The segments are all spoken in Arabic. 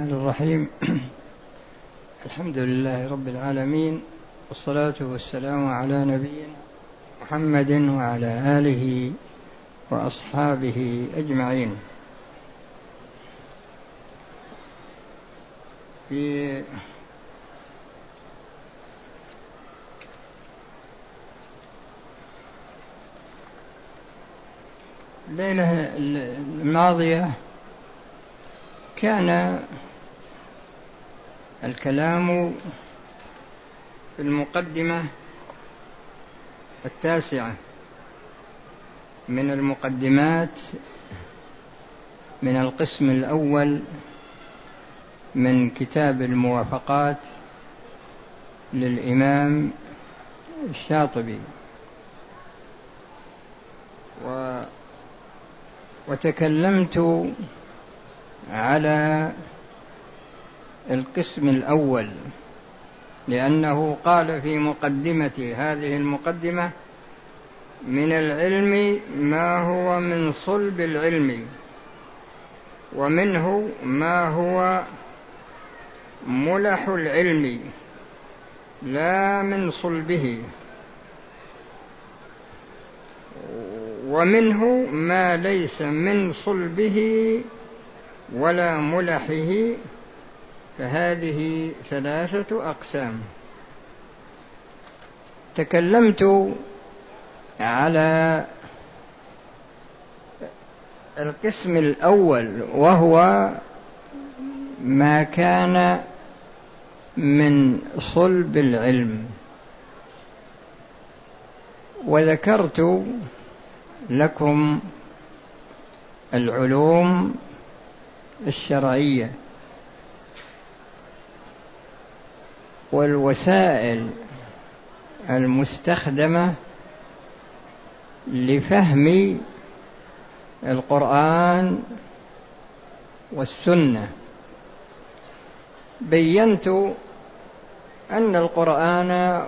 الرحمن الرحيم. الحمد لله رب العالمين والصلاة والسلام على نبينا محمد وعلى آله وأصحابه أجمعين. في الليلة الماضية كان الكلام في المقدمة التاسعة من المقدمات من القسم الأول من كتاب الموافقات للإمام الشاطبي. و وتكلمت على القسم الأول لأنه قال في مقدمة هذه المقدمة من العلم ما هو من صلب العلم ومنه ما هو ملح العلم لا من صلبه ومنه ما ليس من صلبه ولا ملحه فهذه ثلاثة أقسام. تكلمت على القسم الأول وهو ما كان من صلب العلم. وذكرت لكم العلوم الشرعية والوسائل المستخدمة لفهم القرآن والسنة. بينت أن القرآن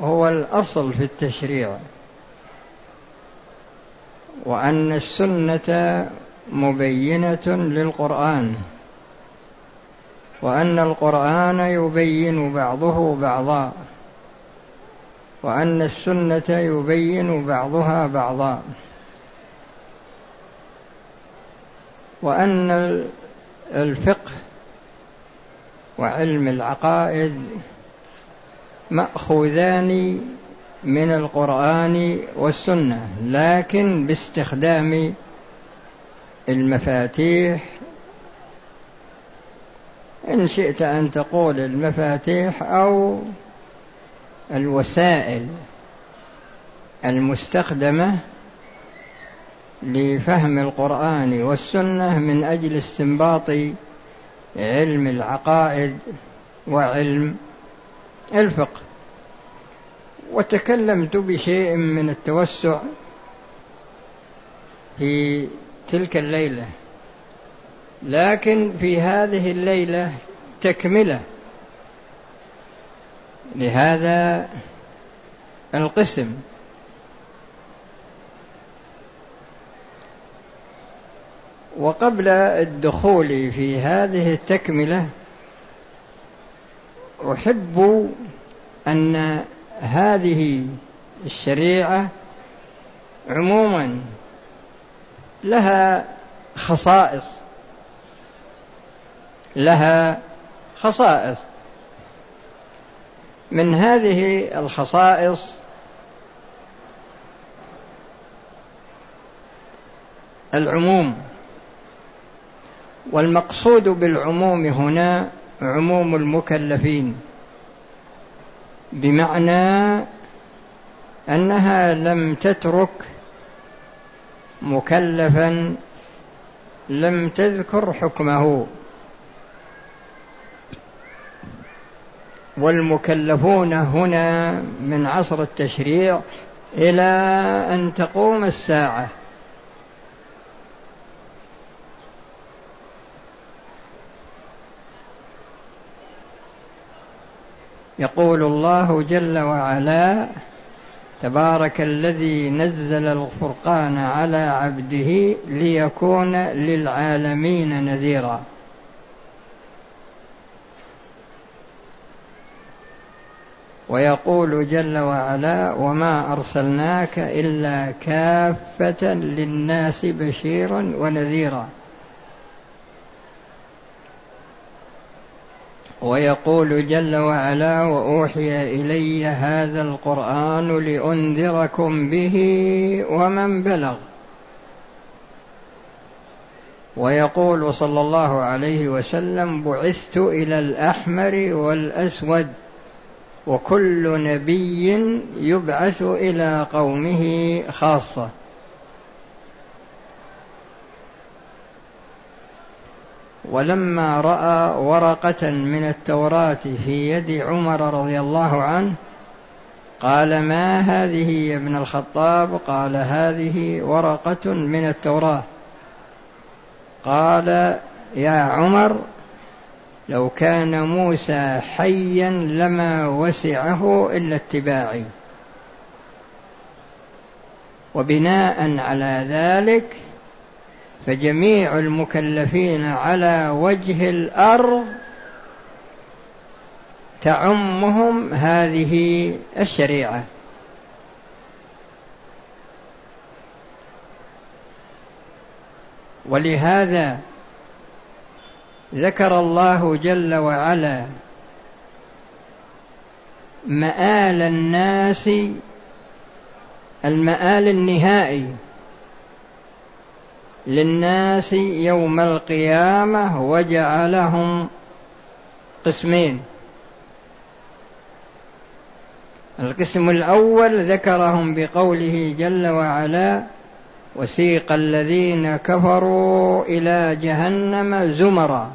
هو الأصل في التشريع وأن السنة مبينة للقرآن وأن القرآن يبين بعضه بعضا وأن السنة يبين بعضها بعضا وأن الفقه وعلم العقائد مأخوذان من القرآن والسنة لكن باستخدام المفاتيح. إن شئت أن تقول المفاتيح أو الوسائل المستخدمة لفهم القرآن والسنة من أجل استنباط علم العقائد وعلم الفقه. وتكلمت بشيء من التوسع في تلك الليلة. لكن في هذه الليلة تكملة. لهذا القسم. وقبل الدخول في هذه التكملة أحب أن هذه الشريعة عموما لها خصائص. لها خصائص. من هذه الخصائص العموم. والمقصود بالعموم هنا عموم المكلفين. بمعنى أنها لم تترك مكلفا لم تذكر حكمه. والمكلفون هنا من عصر التشريع إلى أن تقوم الساعة. يقول الله جل وعلا تبارك الذي نزل الفرقان على عبده ليكون للعالمين نذيرا. ويقول جل وعلا وما أرسلناك إلا كافة للناس بشيرا ونذيرا. ويقول جل وعلا وأوحي إلي هذا القرآن لأنذركم به ومن بلغ. ويقول صلى الله عليه وسلم بعثت إلى الأحمر والأسود وكل نبي يبعث إلى قومه خاصة. ولما رأى ورقة من التوراة في يد عمر رضي الله عنه قال ما هذه يا ابن الخطاب؟ قال هذه ورقة من التوراة. قال يا عمر لو كان موسى حيا لما وسعه إلا اتباعي. وبناء على ذلك فجميع المكلفين على وجه الأرض تعمهم هذه الشريعة. ولهذا ذكر الله جل وعلا مآل الناس المآل النهائي للناس يوم القيامة وجعلهم قسمين. القسم الأول ذكرهم بقوله جل وعلا وسيق الذين كفروا إلى جهنم زمرا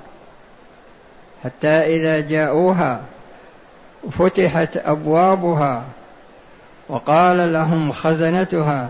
حتى إذا جاءوها فتحت أبوابها وقال لهم خزنتها.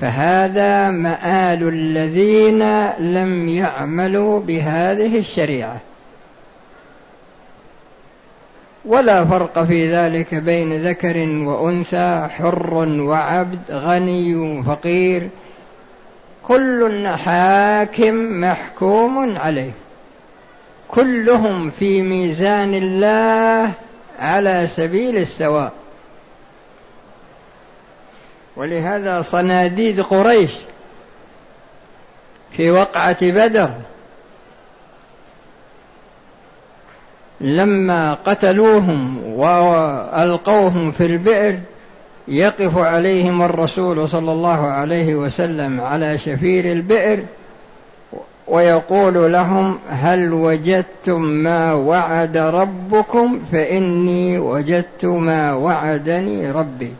فهذا مآل الذين لم يعملوا بهذه الشريعة. ولا فرق في ذلك بين ذكر وأنثى حر وعبد غني وفقير. كل حاكم محكوم عليه. كلهم في ميزان الله على سبيل السواء. ولهذا صناديد قريش في وقعة بدر لما قتلوهم وألقوهم في البئر يقف عليهم الرسول صلى الله عليه وسلم على شفير البئر ويقول لهم هل وجدتم ما وعد ربكم فإني وجدت ما وعدني ربي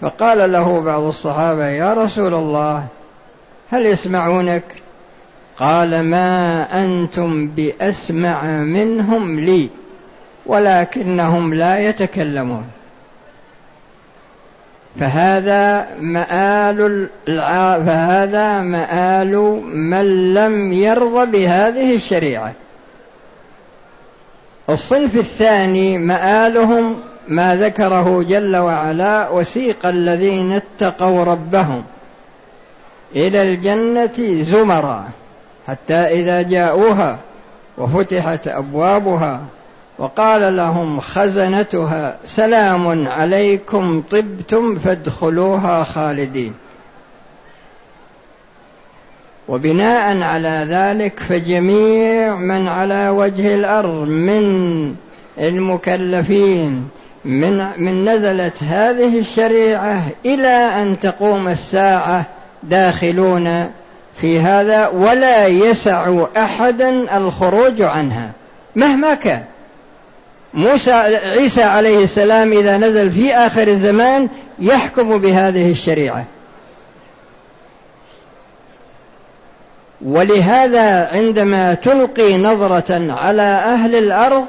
فقال له بعض الصحابة يا رسول الله هل يسمعونك قال ما أنتم بأسمع منهم لي ولكنهم لا يتكلمون فهذا مآل. فهذا مآل من لم يرضى بهذه الشريعة الصنف الثاني مآلهم ما ذكره جل وعلا وسيق الذين اتقوا ربهم إلى الجنة زمرا حتى إذا جاءوها وفتحت أبوابها وقال لهم خزنتها سلام عليكم طبتم فادخلوها خالدين. وبناء على ذلك فجميع من على وجه الأرض من المكلفين من من نزلت هذه الشريعة إلى أن تقوم الساعة داخلون في هذا ولا يسع احدا الخروج عنها. مهما كان. موسى عيسى عليه السلام إذا نزل في آخر الزمان يحكم بهذه الشريعة. ولهذا عندما تلقي نظرة على أهل الأرض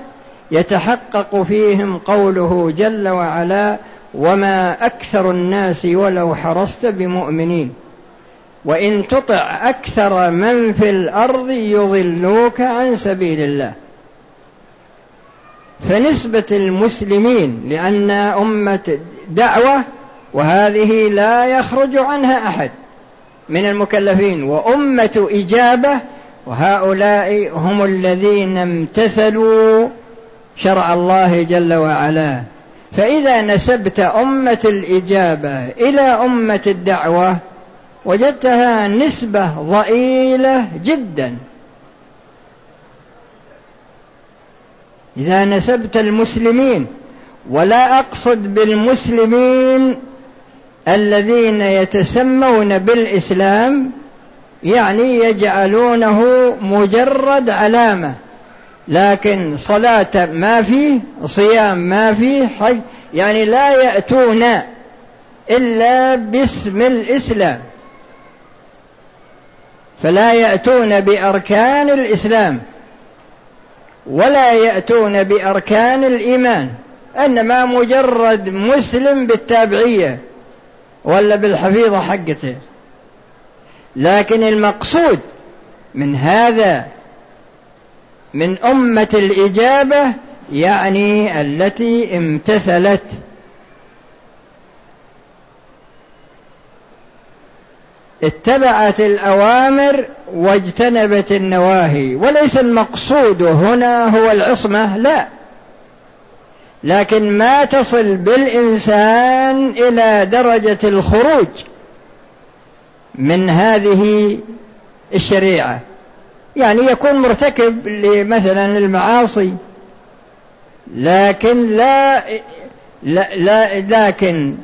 يتحقق فيهم قوله جل وعلا وما أكثر الناس ولو حرصت بمؤمنين وإن تطع أكثر من في الأرض يضلوك عن سبيل الله. فنسبة المسلمين لأن أمة دعوة وهذه لا يخرج عنها أحد من المكلفين وأمة إجابة وهؤلاء هم الذين امتثلوا شرع الله جل وعلا. فإذا نسبت أمة الإجابة إلى أمة الدعوة وجدتها نسبة ضئيلة جدا. إذا نسبت المسلمين ولا أقصد بالمسلمين الذين يتسمون بالإسلام يعني يجعلونه مجرد علامة. لكن صلاة ما فيه صيام ما فيه حج يعني لا يأتون إلا باسم الإسلام. فلا يأتون بأركان الإسلام ولا يأتون بأركان الإيمان إنما مجرد مسلم بالتابعية ولا بالحفيظة حقته. لكن المقصود من هذا من أمة الإجابة يعني التي امتثلت. اتبعت الأوامر واجتنبت النواهي وليس المقصود هنا هو العصمة لا. لكن ما تصل بالإنسان إلى درجة الخروج من هذه الشريعة. يعني يكون مرتكب مثلا المعاصي لكن لا, لا, لا لكن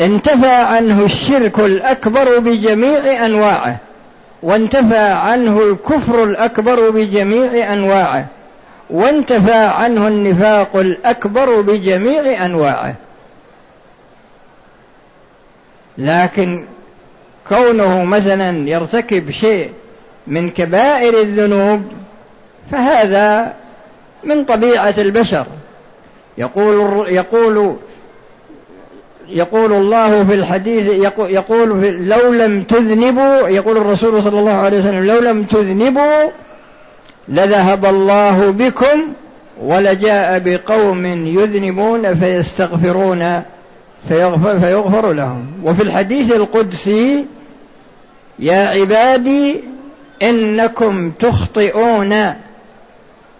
انتفى عنه الشرك الأكبر بجميع أنواعه وانتفى عنه الكفر الأكبر بجميع أنواعه وانتفى عنه النفاق الأكبر بجميع أنواعه. لكن كونه مثلا يرتكب شيء من كبائر الذنوب فهذا من طبيعة البشر. يقول يقول يقول الله في الحديث يقول في لو لم تذنبوا يقول الرسول صلى الله عليه وسلم لو لم تذنبوا لذهب الله بكم ولجاء بقوم يذنبون فيستغفرون فيغفر, فيغفر لهم. وفي الحديث القدسي يا عبادي إنكم تخطئون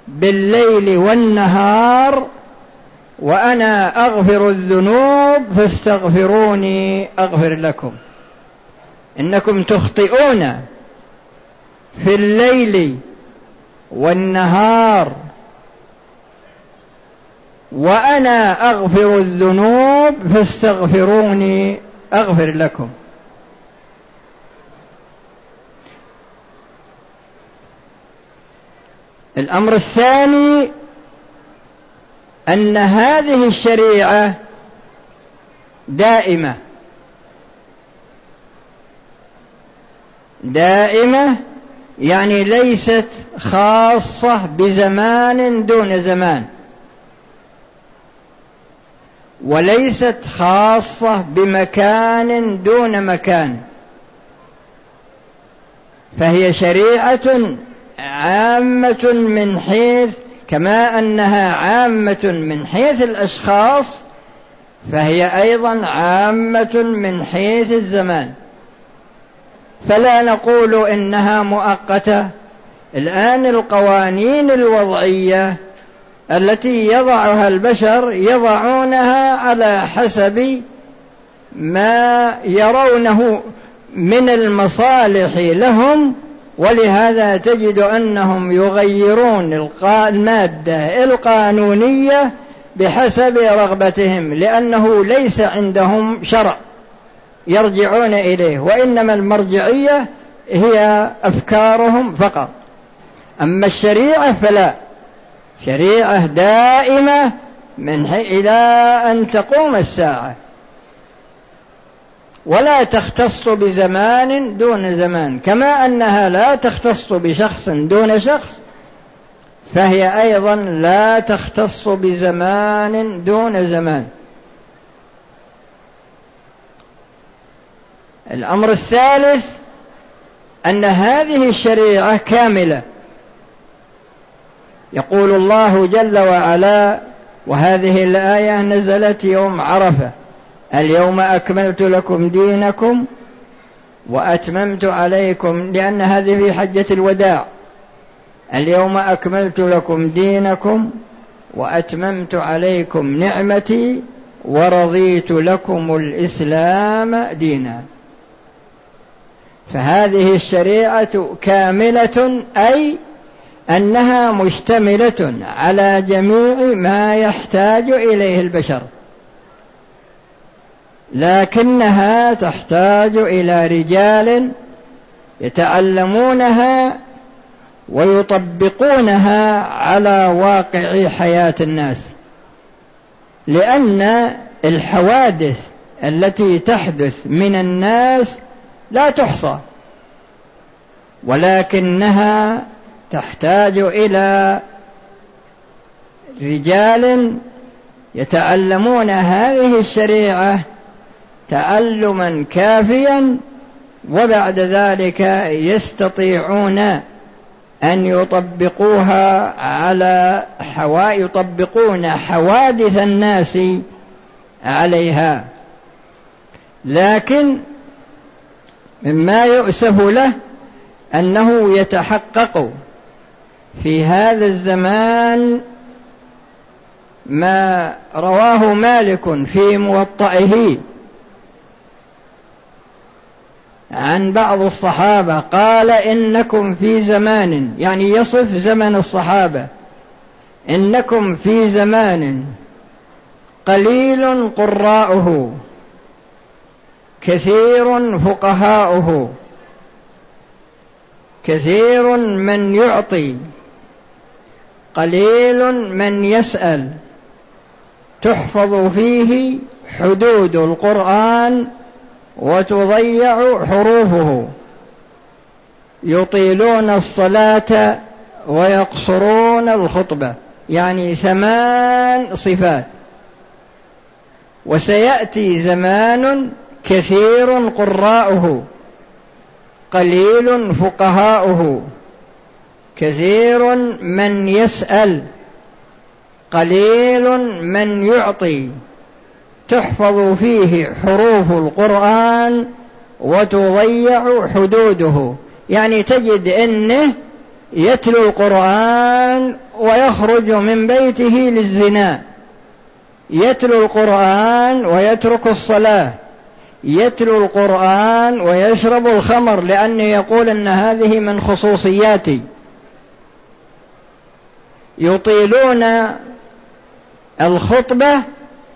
بالليل والنهار وأنا أغفر الذنوب فاستغفروني أغفر لكم. إنكم تخطئون في الليل والنهار وأنا أغفر الذنوب فاستغفروني أغفر لكم. الأمر الثاني أن هذه الشريعة دائمة. دائمة يعني ليست خاصة بزمان دون زمان. وليست خاصة بمكان دون مكان. فهي شريعة عامة من حيث كما أنها عامة من حيث الأشخاص فهي أيضا عامة من حيث الزمان. فلا نقول إنها مؤقتة. الآن القوانين الوضعية التي يضعها البشر يضعونها على حسب ما يرونه من المصالح لهم ولهذا تجد أنهم يغيرون المادة القانونية بحسب رغبتهم لأنه ليس عندهم شرع يرجعون إليه وإنما المرجعية هي أفكارهم فقط. أما الشريعة فلا. شريعة دائمة من إلى أن تقوم الساعة. ولا تختص بزمان دون زمان. كما أنها لا تختص بشخص دون شخص فهي أيضا لا تختص بزمان دون زمان. الأمر الثالث أن هذه الشريعة كاملة. يقول الله جل وعلا وهذه الآية نزلت يوم عرفة. اليوم أكملت لكم دينكم وأتممت عليكم لأن هذه في حجة الوداع. اليوم أكملت لكم دينكم وأتممت عليكم نعمتي ورضيت لكم الإسلام دينا. فهذه الشريعة كاملة أي أنها مشتملة على جميع ما يحتاج إليه البشر. لكنها تحتاج إلى رجال يتعلمونها ويطبقونها على واقع حياة الناس. لأن الحوادث التي تحدث من الناس لا تحصى ولكنها تحتاج إلى رجال يتعلمون هذه الشريعة تعلما كافيا وبعد ذلك يستطيعون أن يطبقوها على حوا يطبقون حوادث الناس عليها. لكن مما يؤسف له أنه يتحقق في هذا الزمان ما رواه مالك في موطئه. عن بعض الصحابة قال إنكم في زمان يعني يصف زمن الصحابة. إنكم في زمان قليل قراؤه كثير فقهاؤه كثير من يعطي قليل من يسأل. تحفظ فيه حدود القرآن وتضيع حروفه. يطيلون الصلاة ويقصرون الخطبة. يعني ثمان صفات. وسيأتي زمان كثير قراؤه. قليل فقهاؤه. كثير من يسأل. قليل من يعطي. تحفظ فيه حروف القرآن وتضيع حدوده. يعني تجد إنه يتلو القرآن ويخرج من بيته للزنا. يتلو القرآن ويترك الصلاة. يتلو القرآن ويشرب الخمر لأنه يقول أن هذه من خصوصياتي. يطيلون الخطبة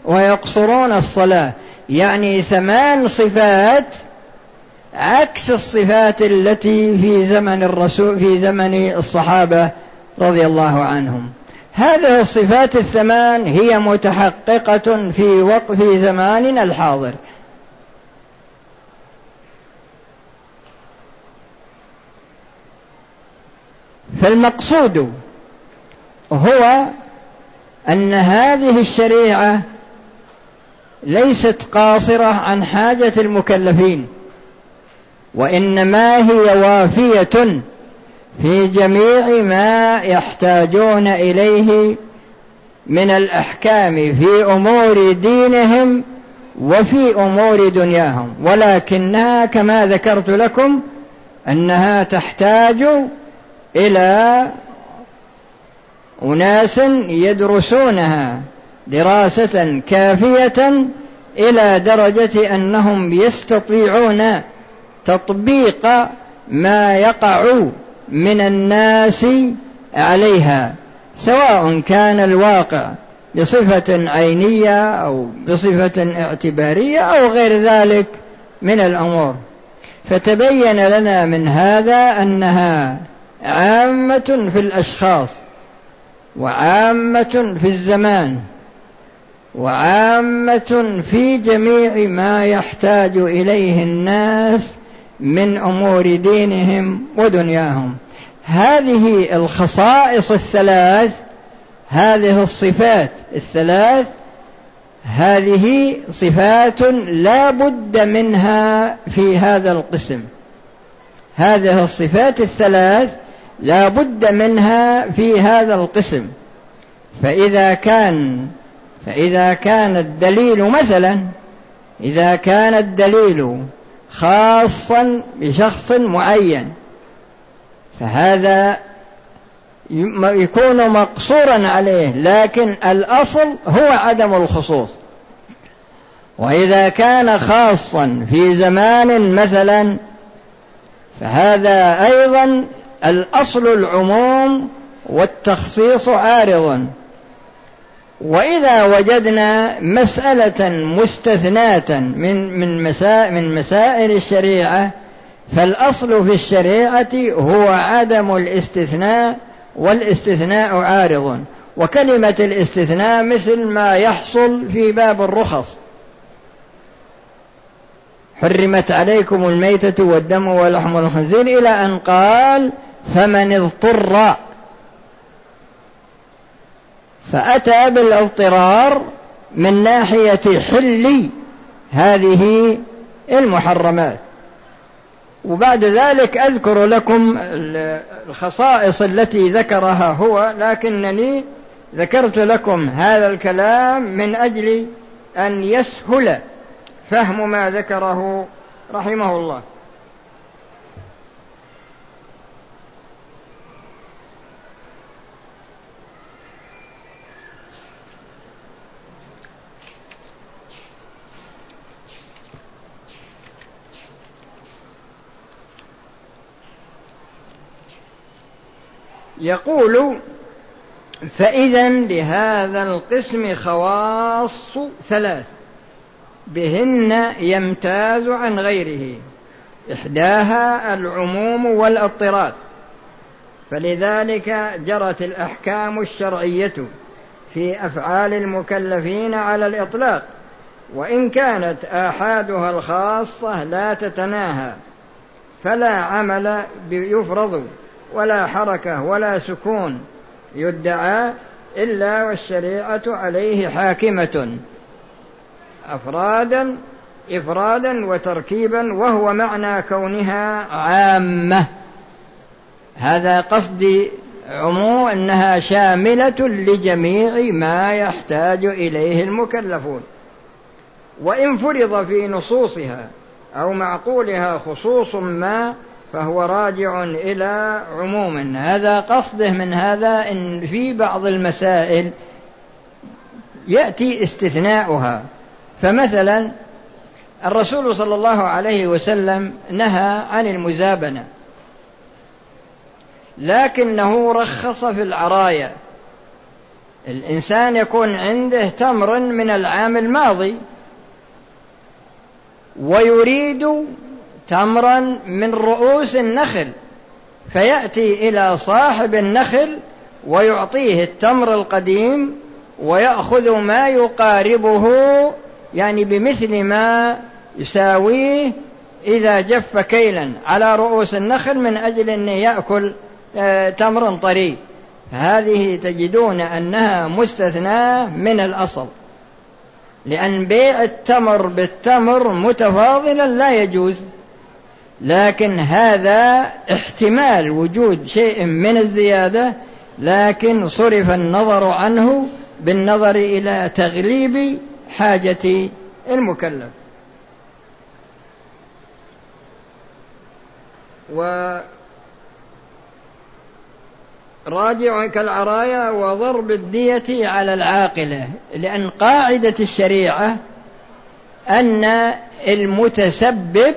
ويقصرون الصلاة. يعني ثمان صفات عكس الصفات التي في زمن الرسول في زمن الصحابة رضي الله عنهم. هذه الصفات الثمان هي متحققة في وقت في زماننا الحاضر. فالمقصود هو أن هذه الشريعة ليست قاصرة عن حاجة المكلفين وإنما هي وافية في جميع ما يحتاجون إليه من الأحكام في أمور دينهم وفي أمور دنياهم. ولكنها كما ذكرت لكم أنها تحتاج إلى أناس يدرسونها. دراسة كافية إلى درجة أنهم يستطيعون تطبيق ما يقع من الناس عليها سواء كان الواقع بصفة عينية أو بصفة اعتبارية أو غير ذلك من الأمور. فتبين لنا من هذا أنها عامة في الأشخاص وعامة في الزمان. وعامة في جميع ما يحتاج إليه الناس من أمور دينهم ودنياهم. هذه الخصائص الثلاث هذه الصفات الثلاث هذه صفات لا بد منها في هذا القسم. هذه الصفات الثلاث لا بد منها في هذا القسم. فإذا كان فإذا كان الدليل مثلا إذا كان الدليل خاصا بشخص معين فهذا يكون مقصورا عليه لكن الأصل هو عدم الخصوص. وإذا كان خاصا في زمان مثلا فهذا أيضا الأصل العموم والتخصيص عارض وإذا وجدنا مسألة مستثناة من من مسائل من مسائل الشريعة فالأصل في الشريعة هو عدم الاستثناء والاستثناء عارض. وكلمة الاستثناء مثل ما يحصل في باب الرخص. حرمت عليكم الميتة والدم ولحم الخنزير إلى أن قال فمن اضطر فأتى بالإضطرار من ناحية حل هذه المحرمات. وبعد ذلك أذكر لكم الخصائص التي ذكرها هو لكنني ذكرت لكم هذا الكلام من أجل أن يسهل فهم ما ذكره رحمه الله. يقول فإذا لهذا القسم خواص ثلاث. بهن يمتاز عن غيره. إحداها العموم والاضطراد. فلذلك جرت الأحكام الشرعية في أفعال المكلفين على الإطلاق. وإن كانت آحادها الخاصة لا تتناهى. فلا عمل يفرض ولا حركة ولا سكون يدعى إلا والشريعة عليه حاكمة. أفرادا إفرادا وتركيبا وهو معنى كونها عامة. هذا قصدي عموم أنها شاملة لجميع ما يحتاج إليه المكلفون. وإن فرض في نصوصها أو معقولها خصوص ما فهو راجع إلى عموم. هذا قصده من هذا إن في بعض المسائل يأتي استثناؤها. فمثلا الرسول صلى الله عليه وسلم نهى عن المزابنة لكنه رخص في العرايا. الإنسان يكون عنده تمر من العام الماضي ويريد تمرا من رؤوس النخل فيأتي إلى صاحب النخل ويعطيه التمر القديم ويأخذ ما يقاربه يعني بمثل ما يساويه إذا جف كيلا على رؤوس النخل من أجل أن يأكل آه، تمر طري هذه تجدون أنها مستثناة من الأصل لأن بيع التمر بالتمر متفاضلا لا يجوز. لكن هذا احتمال وجود شيء من الزيادة لكن صرف النظر عنه بالنظر إلى تغليب حاجة المكلف. و راجع كالعرايا وضرب الدية على العاقلة لأن قاعدة الشريعة أن المتسبب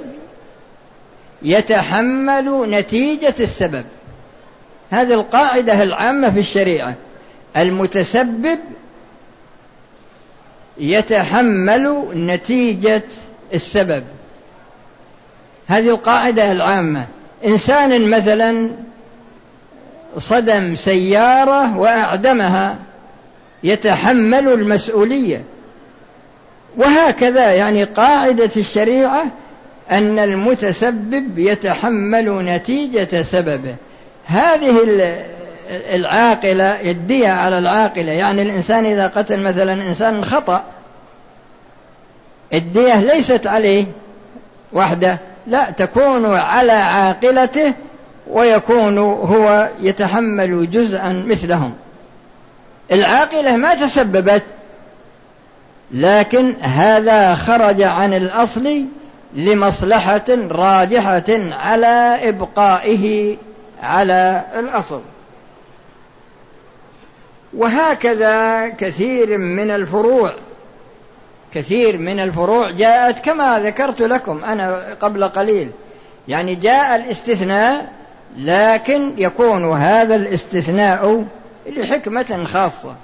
يتحمل نتيجة السبب. هذه القاعدة العامة في الشريعة. المتسبب يتحمل نتيجة السبب. هذه القاعدة العامة. إنسان مثلا صدم سيارة وأعدمها يتحمل المسؤولية. وهكذا يعني قاعدة الشريعة أن المتسبب يتحمل نتيجة سببه. هذه العاقلة الدية على العاقلة. يعني الإنسان إذا قتل مثلا إنسان خطأ الدية ليست عليه وحده. لا تكون على عاقلته ويكون هو يتحمل جزءا مثلهم. العاقلة ما تسببت لكن هذا خرج عن الأصل لمصلحة راجحة على إبقائه على الأصل. وهكذا كثير من الفروع كثير من الفروع جاءت كما ذكرت لكم أنا قبل قليل. يعني جاء الاستثناء لكن يكون هذا الاستثناء لحكمة خاصة.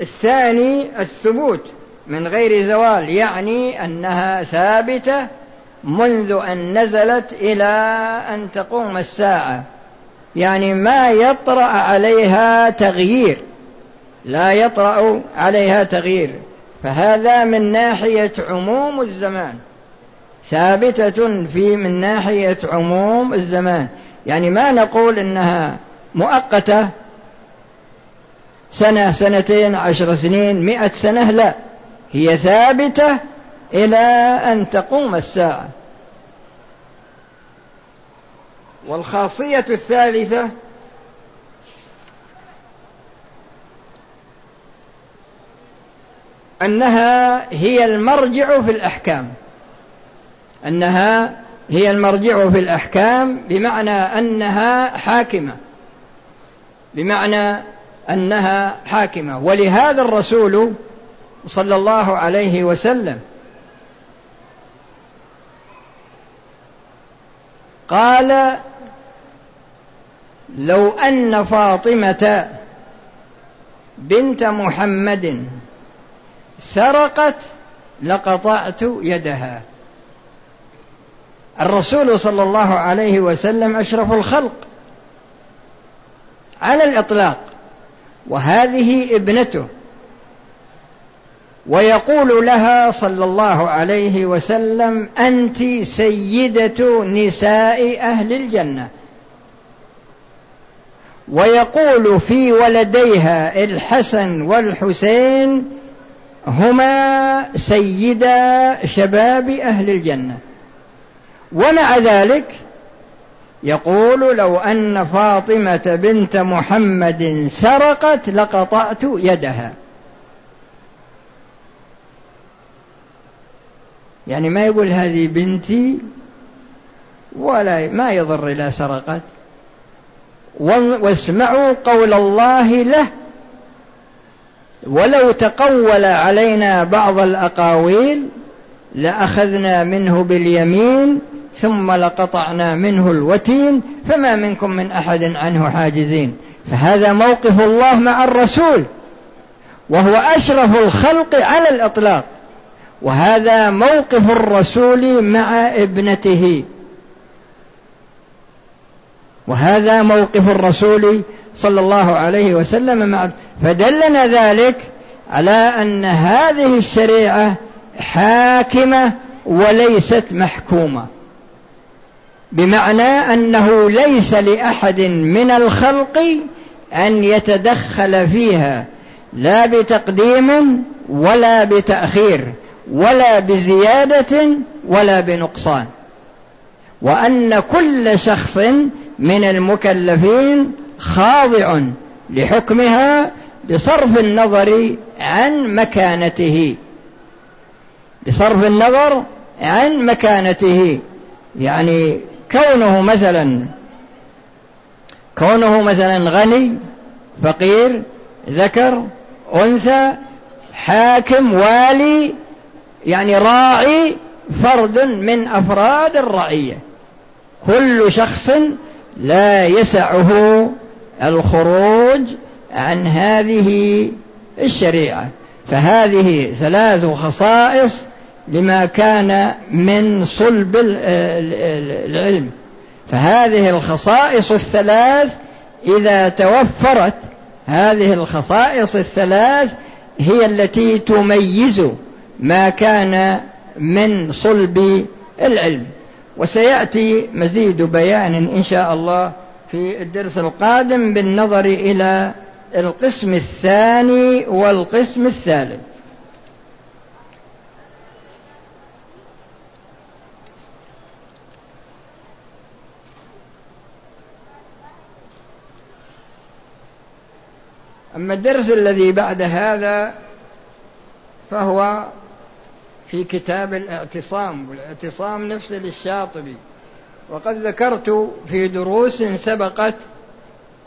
الثاني الثبوت. من غير زوال يعني أنها ثابتة منذ أن نزلت إلى أن تقوم الساعة. يعني ما يطرأ عليها تغيير. لا يطرأ عليها تغيير. فهذا من ناحية عموم الزمان. ثابتة في من ناحية عموم الزمان. يعني ما نقول إنها مؤقتة سنة سنتين عشر سنين مئة سنة لا. هي ثابتة إلى أن تقوم الساعة. والخاصية الثالثة أنها هي المرجع في الأحكام. أنها هي المرجع في الأحكام بمعنى أنها حاكمة. بمعنى أنها حاكمة. ولهذا الرسول صلى الله عليه وسلم. قال لو أن فاطمة بنت محمد سرقت لقطعت يدها. الرسول صلى الله عليه وسلم أشرف الخلق على الإطلاق وهذه ابنته ويقول لها صلى الله عليه وسلم أنت سيدة نساء أهل الجنة. ويقول في ولديها الحسن والحسين هما سيدا شباب أهل الجنة. ومع ذلك يقول لو أن فاطمة بنت محمد سرقت لقطعت يدها. يعني ما يقول هذه بنتي ولا ما يضر إذا سرقت. واسمعوا قول الله له. ولو تقول علينا بعض الأقاويل لأخذنا منه باليمين ثم لقطعنا منه الوتين فما منكم من أحد عنه حاجزين. فهذا موقف الله مع الرسول. وهو أشرف الخلق على الإطلاق. وهذا موقف الرسول مع ابنته. وهذا موقف الرسول صلى الله عليه وسلم مع فدلنا ذلك على أن هذه الشريعة حاكمة وليست محكومة. بمعنى أنه ليس لأحد من الخلق أن يتدخل فيها لا بتقديم ولا بتأخير. ولا بزيادة ولا بنقصان. وأن كل شخص من المكلفين خاضع لحكمها بصرف النظر عن مكانته. بصرف النظر عن مكانته. يعني كونه مثلا كونه مثلا غني فقير ذكر أنثى حاكم والي يعني راعي فرد من أفراد الرعية. كل شخص لا يسعه الخروج عن هذه الشريعة. فهذه ثلاث خصائص لما كان من صلب العلم. فهذه الخصائص الثلاث إذا توفرت هذه الخصائص الثلاث هي التي تميز ما كان من صلب العلم. وسيأتي مزيد بيان إن شاء الله في الدرس القادم بالنظر إلى القسم الثاني والقسم الثالث. أما الدرس الذي بعد هذا فهو في كتاب الاعتصام والاعتصام نفسه للشاطبي. وقد ذكرت في دروس سبقت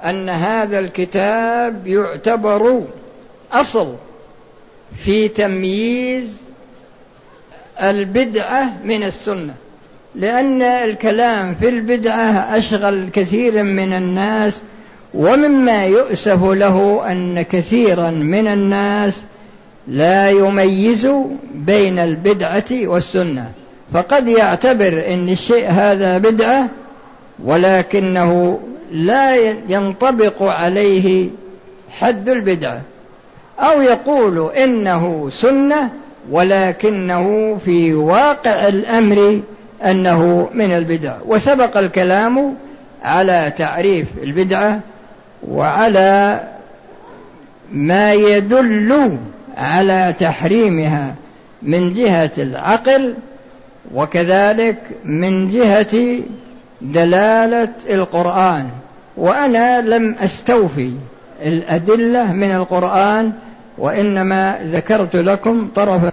أن هذا الكتاب يعتبر أصل في تمييز البدعة من السنة. لأن الكلام في البدعة أشغل كثير من الناس ومما يؤسف له أن كثيرا من الناس لا يميز بين البدعة والسنة. فقد يعتبر أن الشيء هذا بدعة ولكنه لا ينطبق عليه حد البدعة. أو يقول إنه سنة ولكنه في واقع الأمر أنه من البدع. وسبق الكلام على تعريف البدعة وعلى ما يدل على تحريمها من جهة العقل وكذلك من جهة دلالة القرآن. وأنا لم أستوفي الأدلة من القرآن وإنما ذكرت لكم طرفا